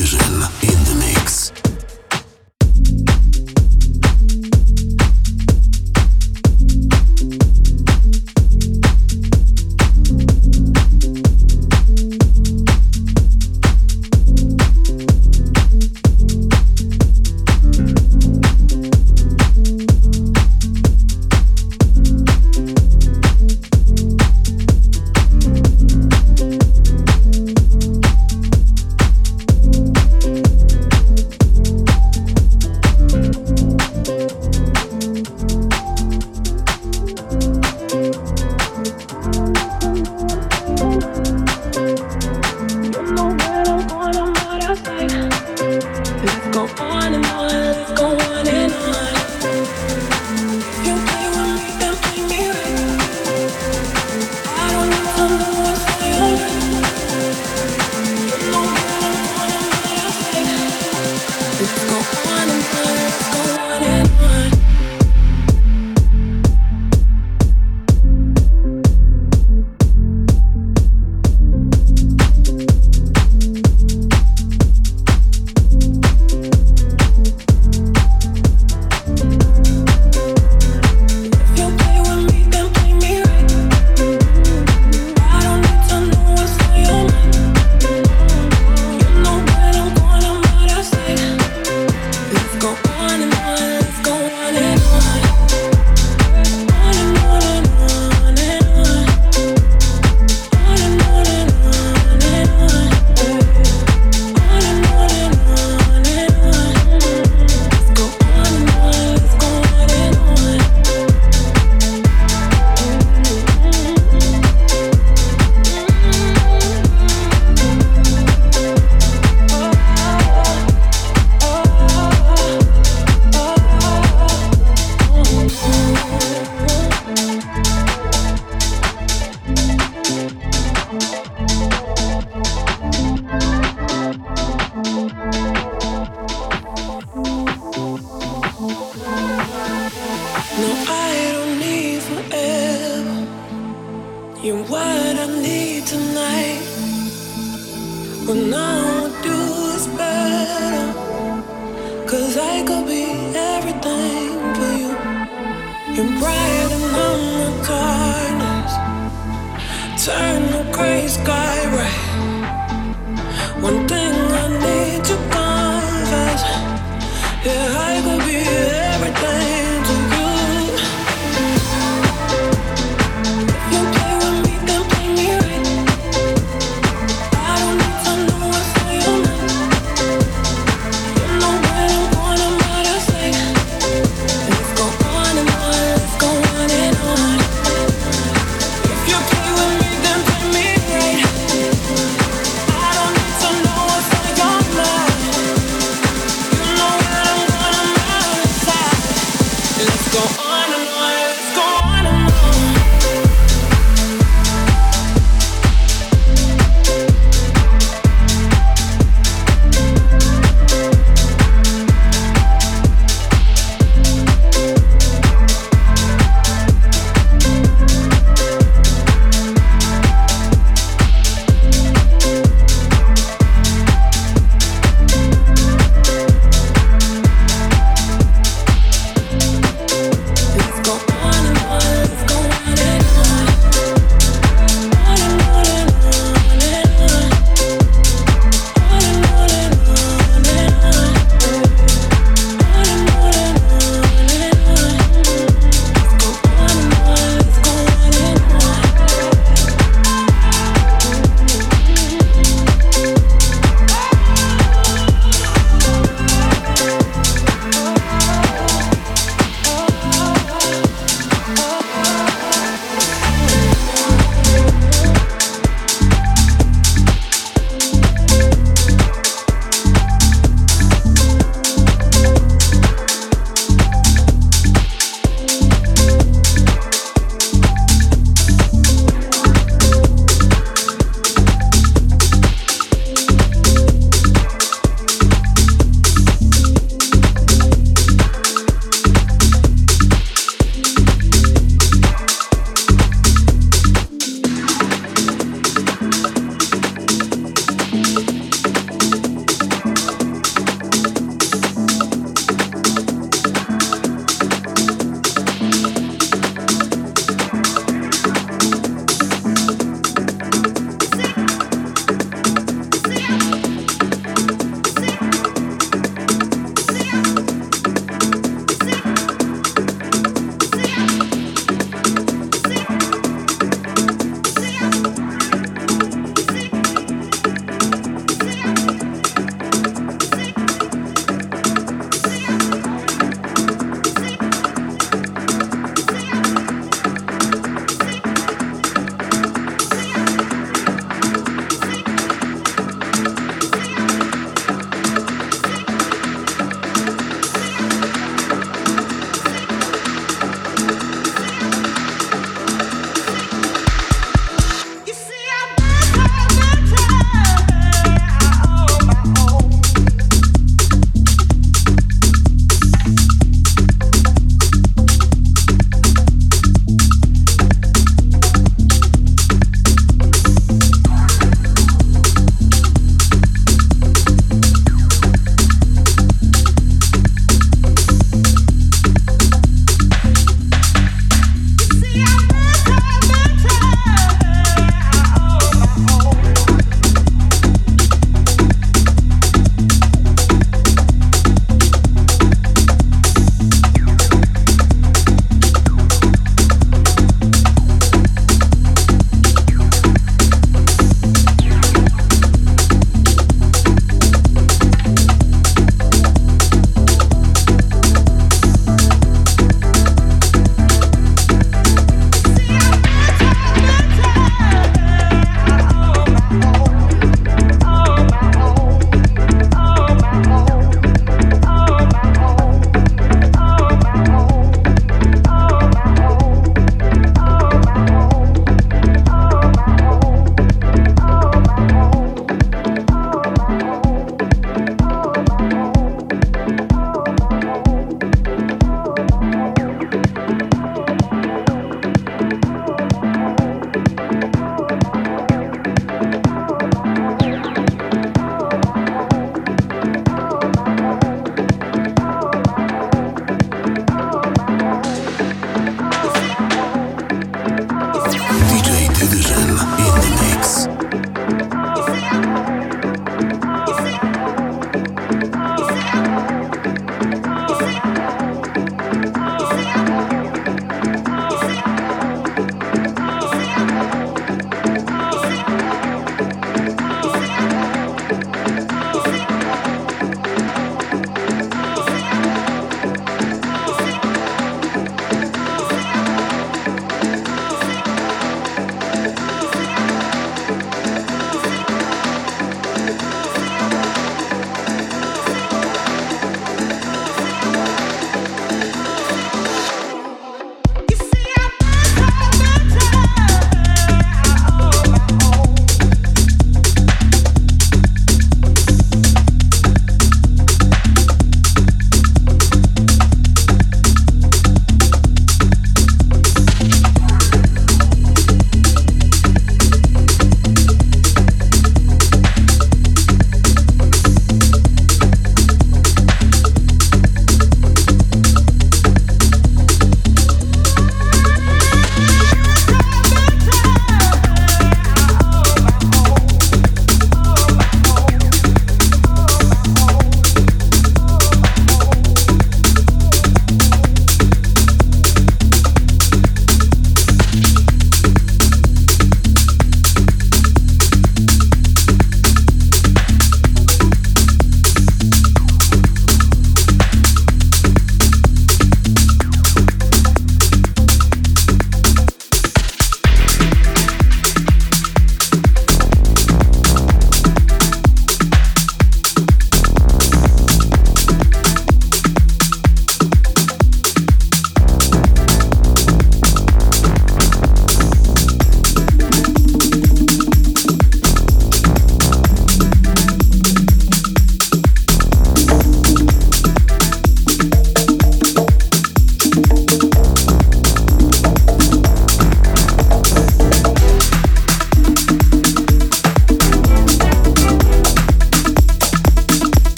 Vision.